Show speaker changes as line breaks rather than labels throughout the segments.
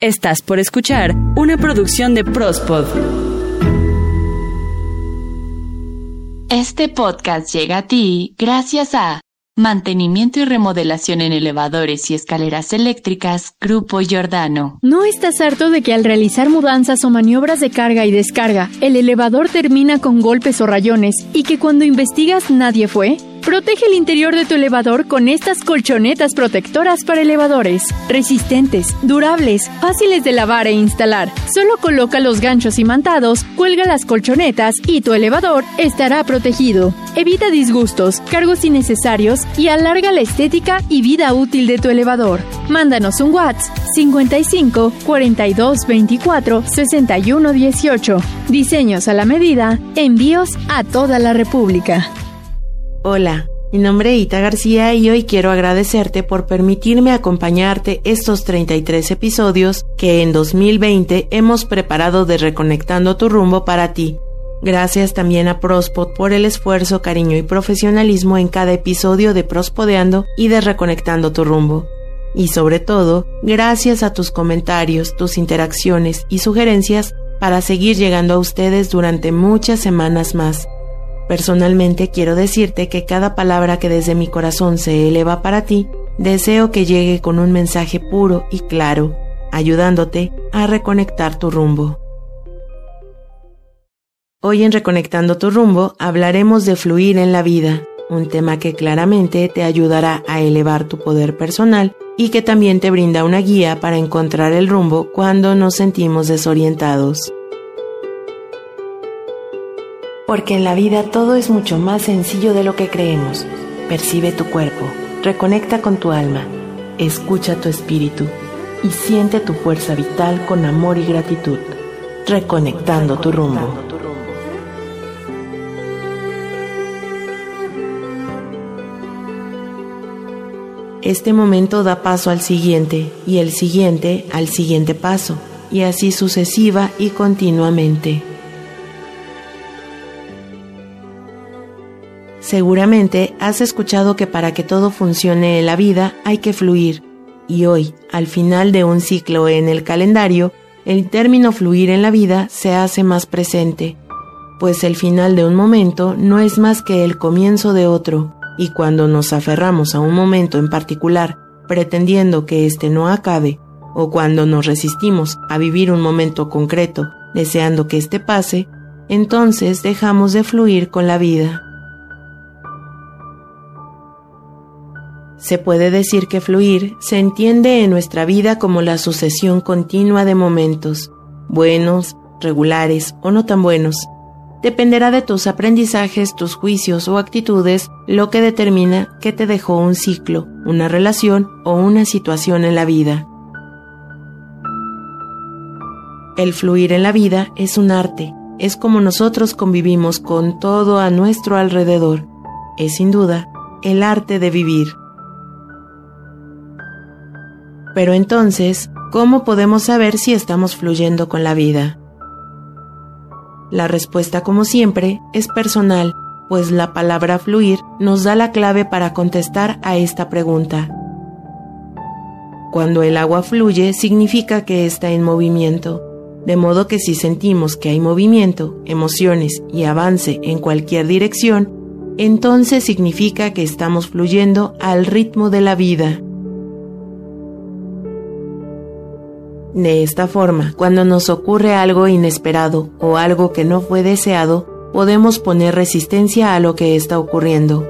Estás por escuchar una producción de Prospod.
Este podcast llega a ti gracias a Mantenimiento y remodelación en elevadores y escaleras eléctricas, Grupo Giordano.
¿No estás harto de que al realizar mudanzas o maniobras de carga y descarga, el elevador termina con golpes o rayones y que cuando investigas nadie fue? Protege el interior de tu elevador con estas colchonetas protectoras para elevadores. Resistentes, durables, fáciles de lavar e instalar. Solo coloca los ganchos imantados, cuelga las colchonetas y tu elevador estará protegido. Evita disgustos, cargos innecesarios y alarga la estética y vida útil de tu elevador. Mándanos un WhatsApp 55 42 24 61 18. Diseños a la medida, envíos a toda la República.
Hola, mi nombre es Ita García y hoy quiero agradecerte por permitirme acompañarte estos 33 episodios que en 2020 hemos preparado de Reconectando tu rumbo para ti. Gracias también a Prospod por el esfuerzo, cariño y profesionalismo en cada episodio de Prospodeando y de Reconectando tu rumbo. Y sobre todo, gracias a tus comentarios, tus interacciones y sugerencias para seguir llegando a ustedes durante muchas semanas más. Personalmente quiero decirte que cada palabra que desde mi corazón se eleva para ti, deseo que llegue con un mensaje puro y claro, ayudándote a reconectar tu rumbo. Hoy en Reconectando tu rumbo hablaremos de fluir en la vida, un tema que claramente te ayudará a elevar tu poder personal y que también te brinda una guía para encontrar el rumbo cuando nos sentimos desorientados porque en la vida todo es mucho más sencillo de lo que creemos. Percibe tu cuerpo, reconecta con tu alma, escucha tu espíritu y siente tu fuerza vital con amor y gratitud, reconectando tu rumbo. Este momento da paso al siguiente y el siguiente al siguiente paso, y así sucesiva y continuamente. Seguramente has escuchado que para que todo funcione en la vida hay que fluir, y hoy, al final de un ciclo en el calendario, el término fluir en la vida se hace más presente, pues el final de un momento no es más que el comienzo de otro, y cuando nos aferramos a un momento en particular, pretendiendo que éste no acabe, o cuando nos resistimos a vivir un momento concreto, deseando que éste pase, entonces dejamos de fluir con la vida. Se puede decir que fluir se entiende en nuestra vida como la sucesión continua de momentos, buenos, regulares o no tan buenos. Dependerá de tus aprendizajes, tus juicios o actitudes lo que determina que te dejó un ciclo, una relación o una situación en la vida. El fluir en la vida es un arte, es como nosotros convivimos con todo a nuestro alrededor. Es sin duda el arte de vivir. Pero entonces, ¿cómo podemos saber si estamos fluyendo con la vida? La respuesta, como siempre, es personal, pues la palabra fluir nos da la clave para contestar a esta pregunta. Cuando el agua fluye significa que está en movimiento, de modo que si sentimos que hay movimiento, emociones y avance en cualquier dirección, entonces significa que estamos fluyendo al ritmo de la vida. De esta forma, cuando nos ocurre algo inesperado o algo que no fue deseado, podemos poner resistencia a lo que está ocurriendo.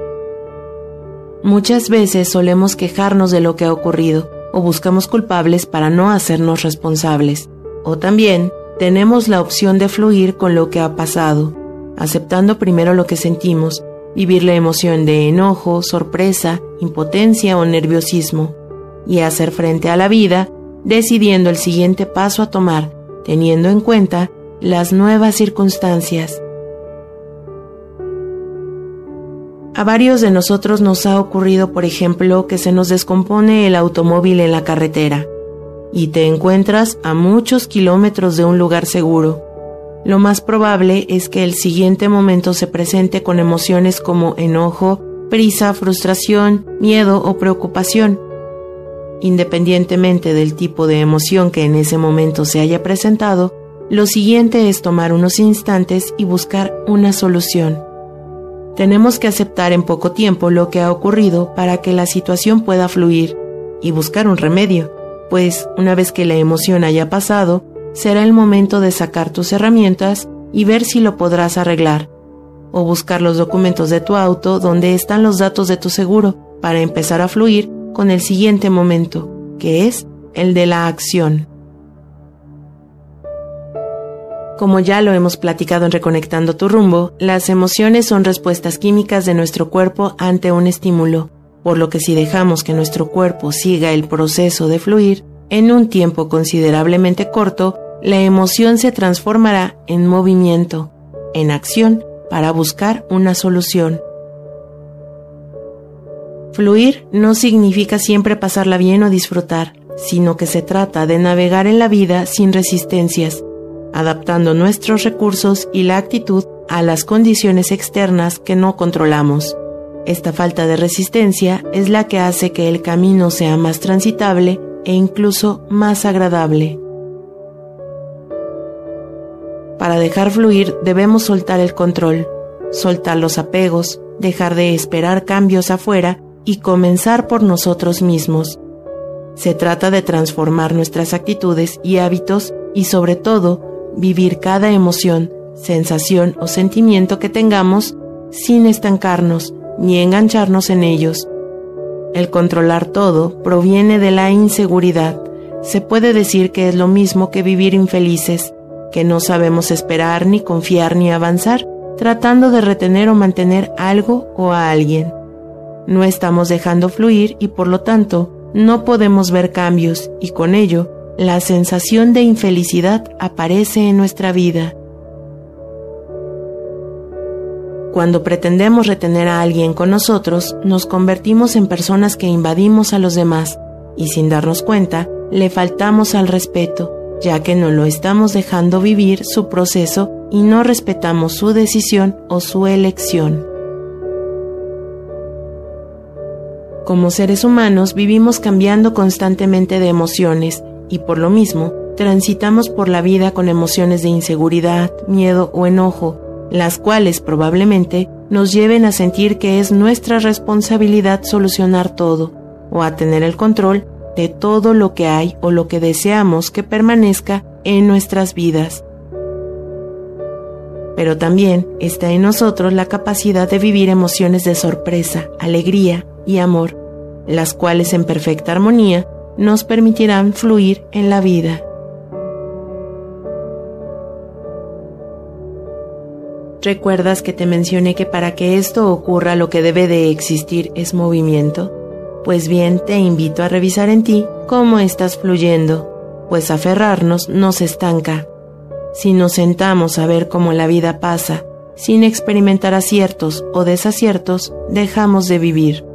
Muchas veces solemos quejarnos de lo que ha ocurrido o buscamos culpables para no hacernos responsables. O también tenemos la opción de fluir con lo que ha pasado, aceptando primero lo que sentimos, vivir la emoción de enojo, sorpresa, impotencia o nerviosismo, y hacer frente a la vida decidiendo el siguiente paso a tomar, teniendo en cuenta las nuevas circunstancias. A varios de nosotros nos ha ocurrido, por ejemplo, que se nos descompone el automóvil en la carretera y te encuentras a muchos kilómetros de un lugar seguro. Lo más probable es que el siguiente momento se presente con emociones como enojo, prisa, frustración, miedo o preocupación Independientemente del tipo de emoción que en ese momento se haya presentado, lo siguiente es tomar unos instantes y buscar una solución. Tenemos que aceptar en poco tiempo lo que ha ocurrido para que la situación pueda fluir y buscar un remedio, pues una vez que la emoción haya pasado, será el momento de sacar tus herramientas y ver si lo podrás arreglar, o buscar los documentos de tu auto donde están los datos de tu seguro para empezar a fluir con el siguiente momento, que es el de la acción. Como ya lo hemos platicado en Reconectando tu rumbo, las emociones son respuestas químicas de nuestro cuerpo ante un estímulo, por lo que si dejamos que nuestro cuerpo siga el proceso de fluir, en un tiempo considerablemente corto, la emoción se transformará en movimiento, en acción, para buscar una solución. Fluir no significa siempre pasarla bien o disfrutar, sino que se trata de navegar en la vida sin resistencias, adaptando nuestros recursos y la actitud a las condiciones externas que no controlamos. Esta falta de resistencia es la que hace que el camino sea más transitable e incluso más agradable. Para dejar fluir debemos soltar el control, soltar los apegos, dejar de esperar cambios afuera y comenzar por nosotros mismos. Se trata de transformar nuestras actitudes y hábitos y sobre todo vivir cada emoción, sensación o sentimiento que tengamos sin estancarnos ni engancharnos en ellos. El controlar todo proviene de la inseguridad. Se puede decir que es lo mismo que vivir infelices, que no sabemos esperar ni confiar ni avanzar, tratando de retener o mantener algo o a alguien. No estamos dejando fluir y por lo tanto no podemos ver cambios y con ello la sensación de infelicidad aparece en nuestra vida. Cuando pretendemos retener a alguien con nosotros, nos convertimos en personas que invadimos a los demás y sin darnos cuenta, le faltamos al respeto, ya que no lo estamos dejando vivir su proceso y no respetamos su decisión o su elección. Como seres humanos vivimos cambiando constantemente de emociones y por lo mismo transitamos por la vida con emociones de inseguridad, miedo o enojo, las cuales probablemente nos lleven a sentir que es nuestra responsabilidad solucionar todo o a tener el control de todo lo que hay o lo que deseamos que permanezca en nuestras vidas. Pero también está en nosotros la capacidad de vivir emociones de sorpresa, alegría y amor, las cuales en perfecta armonía nos permitirán fluir en la vida. ¿Recuerdas que te mencioné que para que esto ocurra lo que debe de existir es movimiento? Pues bien, te invito a revisar en ti cómo estás fluyendo, pues aferrarnos nos estanca. Si nos sentamos a ver cómo la vida pasa, sin experimentar aciertos o desaciertos, dejamos de vivir.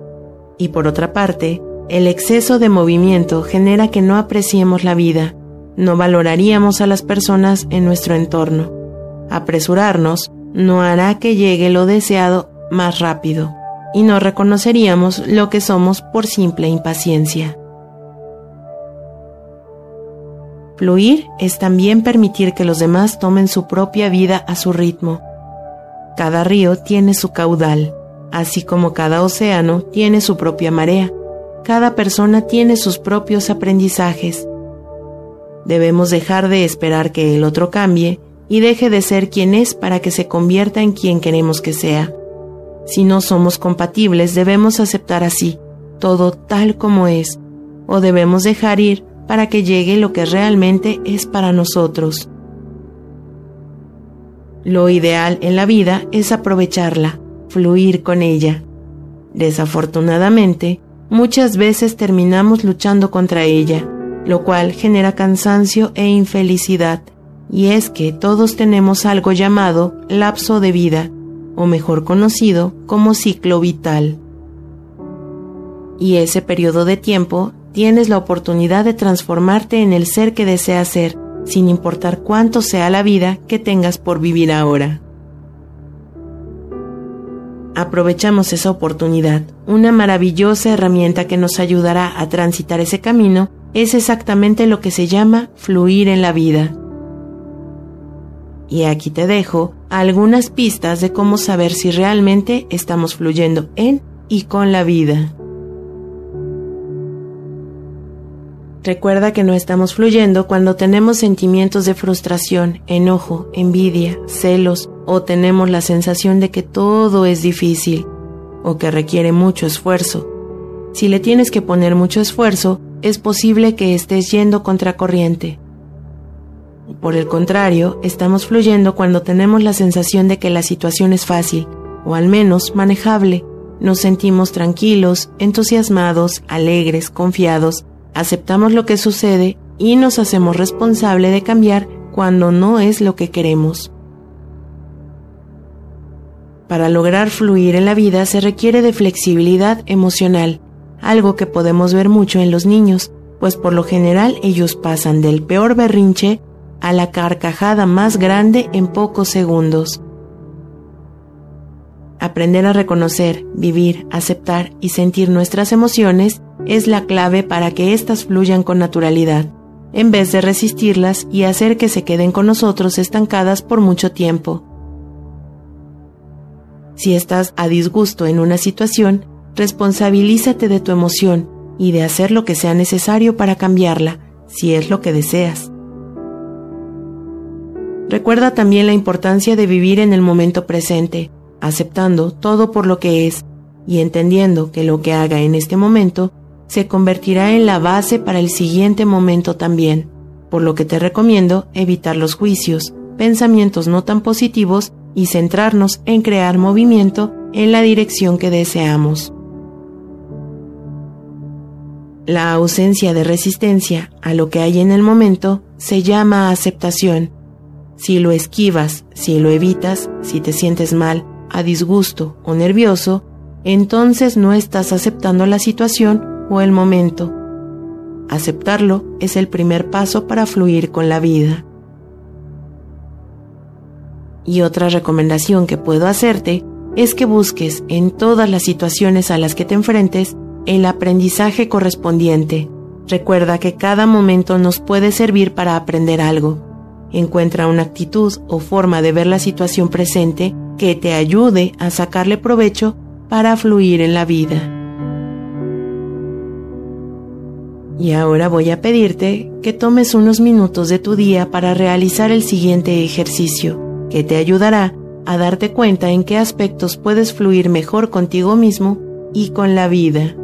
Y por otra parte, el exceso de movimiento genera que no apreciemos la vida, no valoraríamos a las personas en nuestro entorno. Apresurarnos no hará que llegue lo deseado más rápido y no reconoceríamos lo que somos por simple impaciencia. Fluir es también permitir que los demás tomen su propia vida a su ritmo. Cada río tiene su caudal, así como cada océano tiene su propia marea cada persona tiene sus propios aprendizajes. Debemos dejar de esperar que el otro cambie y deje de ser quien es para que se convierta en quien queremos que sea. Si no somos compatibles, debemos aceptar así, todo tal como es, o debemos dejar ir para que llegue lo que realmente es para nosotros. Lo ideal en la vida es aprovecharla, fluir con ella. Desafortunadamente, muchas veces terminamos luchando contra ella, lo cual genera cansancio e infelicidad. Y es que todos tenemos algo llamado lapso de vida, o mejor conocido como ciclo vital. Y ese periodo de tiempo tienes la oportunidad de transformarte en el ser que deseas ser, sin importar cuánto sea la vida que tengas por vivir ahora. Aprovechamos esa oportunidad. Una maravillosa herramienta que nos ayudará a transitar ese camino es exactamente lo que se llama fluir en la vida. Y aquí te dejo algunas pistas de cómo saber si realmente estamos fluyendo en y con la vida. Recuerda que no estamos fluyendo cuando tenemos sentimientos de frustración, enojo, envidia, celos o tenemos la sensación de que todo es difícil o que requiere mucho esfuerzo. Si le tienes que poner mucho esfuerzo, es posible que estés yendo contracorriente. Por el contrario, estamos fluyendo cuando tenemos la sensación de que la situación es fácil, o al menos manejable. Nos sentimos tranquilos, entusiasmados, alegres, confiados, aceptamos lo que sucede y nos hacemos responsable de cambiar cuando no es lo que queremos. Para lograr fluir en la vida se requiere de flexibilidad emocional, algo que podemos ver mucho en los niños, pues por lo general ellos pasan del peor berrinche a la carcajada más grande en pocos segundos. Aprender a reconocer, vivir, aceptar y sentir nuestras emociones es la clave para que éstas fluyan con naturalidad, en vez de resistirlas y hacer que se queden con nosotros estancadas por mucho tiempo. Si estás a disgusto en una situación, responsabilízate de tu emoción y de hacer lo que sea necesario para cambiarla, si es lo que deseas. Recuerda también la importancia de vivir en el momento presente, aceptando todo por lo que es y entendiendo que lo que haga en este momento se convertirá en la base para el siguiente momento también, por lo que te recomiendo evitar los juicios, pensamientos no tan positivos y centrarnos en crear movimiento en la dirección que deseamos. La ausencia de resistencia a lo que hay en el momento se llama aceptación. Si lo esquivas, si lo evitas, si te sientes mal, a disgusto o nervioso, entonces no estás aceptando la situación o el momento. Aceptarlo es el primer paso para fluir con la vida. Y otra recomendación que puedo hacerte es que busques en todas las situaciones a las que te enfrentes el aprendizaje correspondiente. Recuerda que cada momento nos puede servir para aprender algo. Encuentra una actitud o forma de ver la situación presente que te ayude a sacarle provecho para fluir en la vida. Y ahora voy a pedirte que tomes unos minutos de tu día para realizar el siguiente ejercicio, que te ayudará a darte cuenta en qué aspectos puedes fluir mejor contigo mismo y con la vida.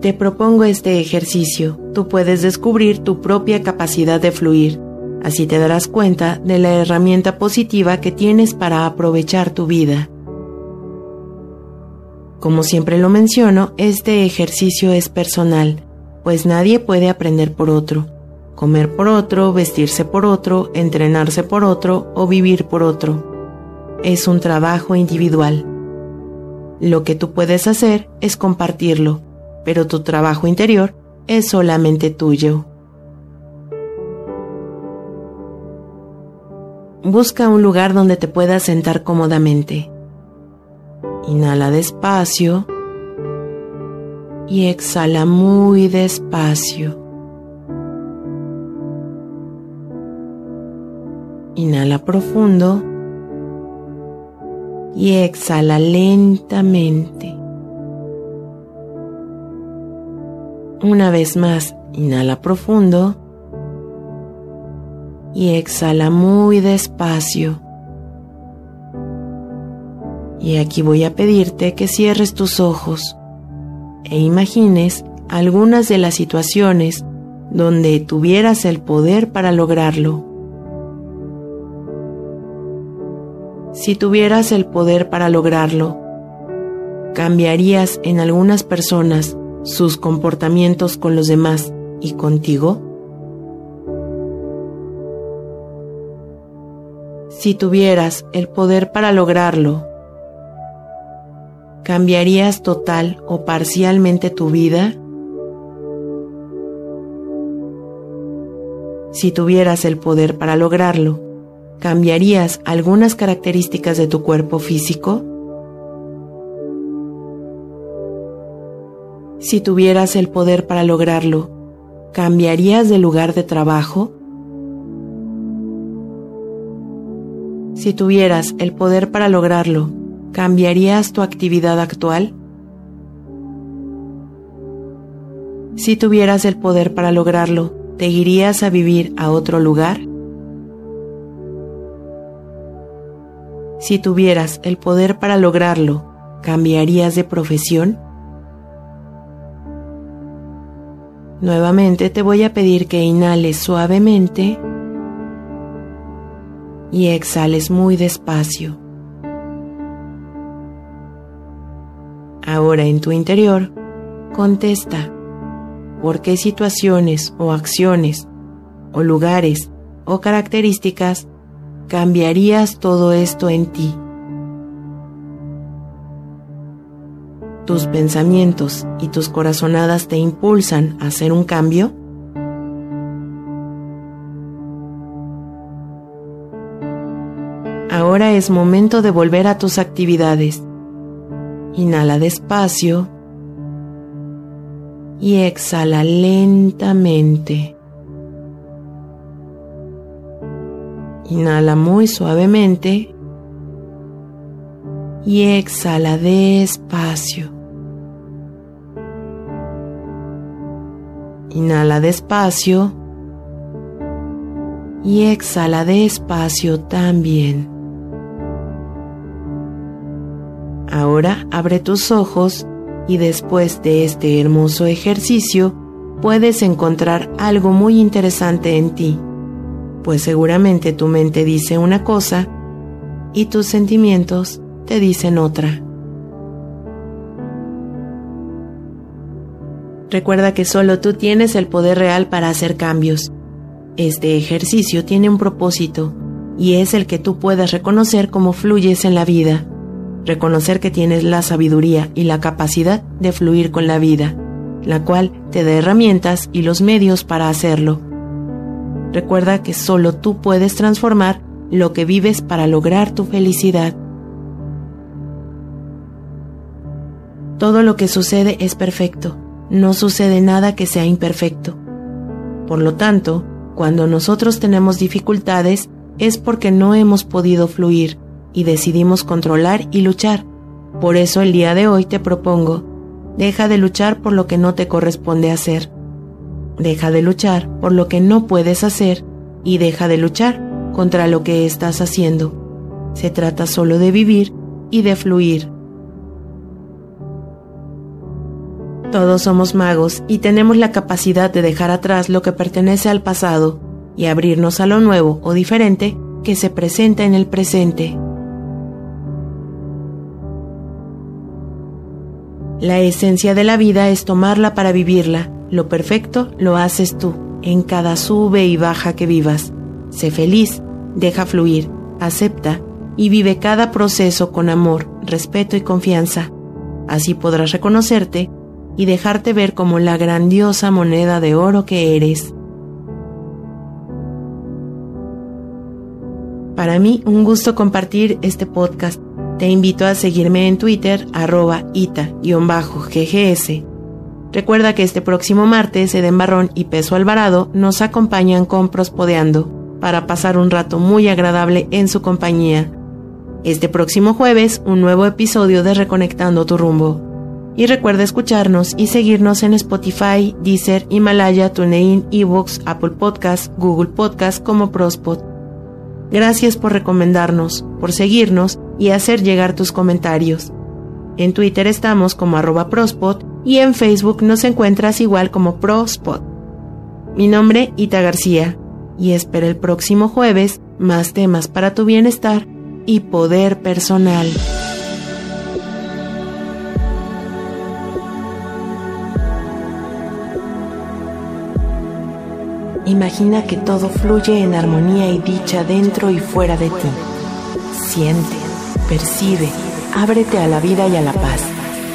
Te propongo este ejercicio. Tú puedes descubrir tu propia capacidad de fluir. Así te darás cuenta de la herramienta positiva que tienes para aprovechar tu vida. Como siempre lo menciono, este ejercicio es personal, pues nadie puede aprender por otro. Comer por otro, vestirse por otro, entrenarse por otro o vivir por otro. Es un trabajo individual. Lo que tú puedes hacer es compartirlo, pero tu trabajo interior es solamente tuyo. Busca un lugar donde te puedas sentar cómodamente. Inhala despacio y exhala muy despacio. Inhala profundo y exhala lentamente. Una vez más, inhala profundo y exhala muy despacio. Y aquí voy a pedirte que cierres tus ojos e imagines algunas de las situaciones donde tuvieras el poder para lograrlo. Si tuvieras el poder para lograrlo, ¿cambiarías en algunas personas sus comportamientos con los demás y contigo? Si tuvieras el poder para lograrlo, ¿Cambiarías total o parcialmente tu vida? Si tuvieras el poder para lograrlo, ¿cambiarías algunas características de tu cuerpo físico? Si tuvieras el poder para lograrlo, ¿cambiarías de lugar de trabajo? Si tuvieras el poder para lograrlo, ¿cambiarías tu actividad actual? Si tuvieras el poder para lograrlo, ¿te irías a vivir a otro lugar? Si tuvieras el poder para lograrlo, ¿cambiarías de profesión? Nuevamente te voy a pedir que inhales suavemente y exhales muy despacio. Ahora en tu interior, contesta por qué situaciones o acciones o lugares o características cambiarías todo esto en ti. ¿Tus pensamientos y tus corazonadas te impulsan a hacer un cambio? Ahora es momento de volver a tus actividades. Inhala despacio y exhala lentamente. Inhala muy suavemente y exhala despacio. Inhala despacio y exhala despacio también. Ahora abre tus ojos y después de este hermoso ejercicio puedes encontrar algo muy interesante en ti, pues seguramente tu mente dice una cosa y tus sentimientos te dicen otra. Recuerda que solo tú tienes el poder real para hacer cambios. Este ejercicio tiene un propósito y es el que tú puedas reconocer cómo fluyes en la vida reconocer que tienes la sabiduría y la capacidad de fluir con la vida, la cual te da herramientas y los medios para hacerlo. Recuerda que solo tú puedes transformar lo que vives para lograr tu felicidad. Todo lo que sucede es perfecto, no sucede nada que sea imperfecto. Por lo tanto, cuando nosotros tenemos dificultades es porque no hemos podido fluir, y decidimos controlar y luchar. Por eso el día de hoy te propongo, deja de luchar por lo que no te corresponde hacer. Deja de luchar por lo que no puedes hacer y deja de luchar contra lo que estás haciendo. Se trata solo de vivir y de fluir. Todos somos magos y tenemos la capacidad de dejar atrás lo que pertenece al pasado y abrirnos a lo nuevo o diferente que se presenta en el presente. La esencia de la vida es tomarla para vivirla. Lo perfecto lo haces tú, en cada sube y baja que vivas. Sé feliz, deja fluir, acepta y vive cada proceso con amor, respeto y confianza. Así podrás reconocerte y dejarte ver como la grandiosa moneda de oro que eres. Para mí, un gusto compartir este podcast te invito a seguirme en Twitter, arroba ita-ggs. Recuerda que este próximo martes Eden Barrón y Peso Alvarado nos acompañan con Prospodeando para pasar un rato muy agradable en su compañía. Este próximo jueves, un nuevo episodio de Reconectando tu rumbo. Y recuerda escucharnos y seguirnos en Spotify, Deezer, Himalaya, TuneIn, Evox, Apple Podcasts, Google Podcasts como Prospod. Gracias por recomendarnos, por seguirnos y hacer llegar tus comentarios. En Twitter estamos como arroba prospot y en Facebook nos encuentras igual como prospot. Mi nombre Ita García y espero el próximo jueves más temas para tu bienestar y poder personal. Imagina que todo fluye en armonía y dicha dentro y fuera de ti. Siente, percibe, ábrete a la vida y a la paz,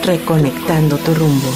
reconectando tu rumbo.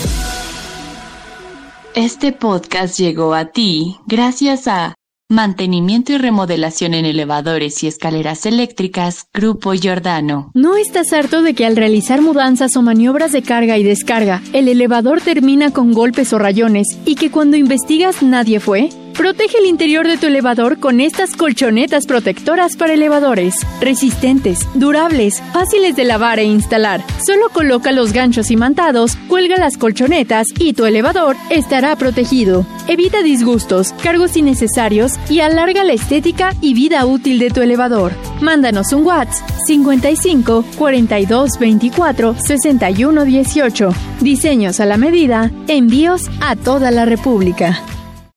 Este podcast llegó a ti gracias a Mantenimiento y remodelación en elevadores y escaleras eléctricas, Grupo Giordano.
¿No estás harto de que al realizar mudanzas o maniobras de carga y descarga, el elevador termina con golpes o rayones y que cuando investigas nadie fue? Protege el interior de tu elevador con estas colchonetas protectoras para elevadores. Resistentes, durables, fáciles de lavar e instalar. Solo coloca los ganchos imantados, cuelga las colchonetas y tu elevador estará protegido. Evita disgustos, cargos innecesarios y alarga la estética y vida útil de tu elevador. Mándanos un WhatsApp 55 42 24 61 18. Diseños a la medida, envíos a toda la República.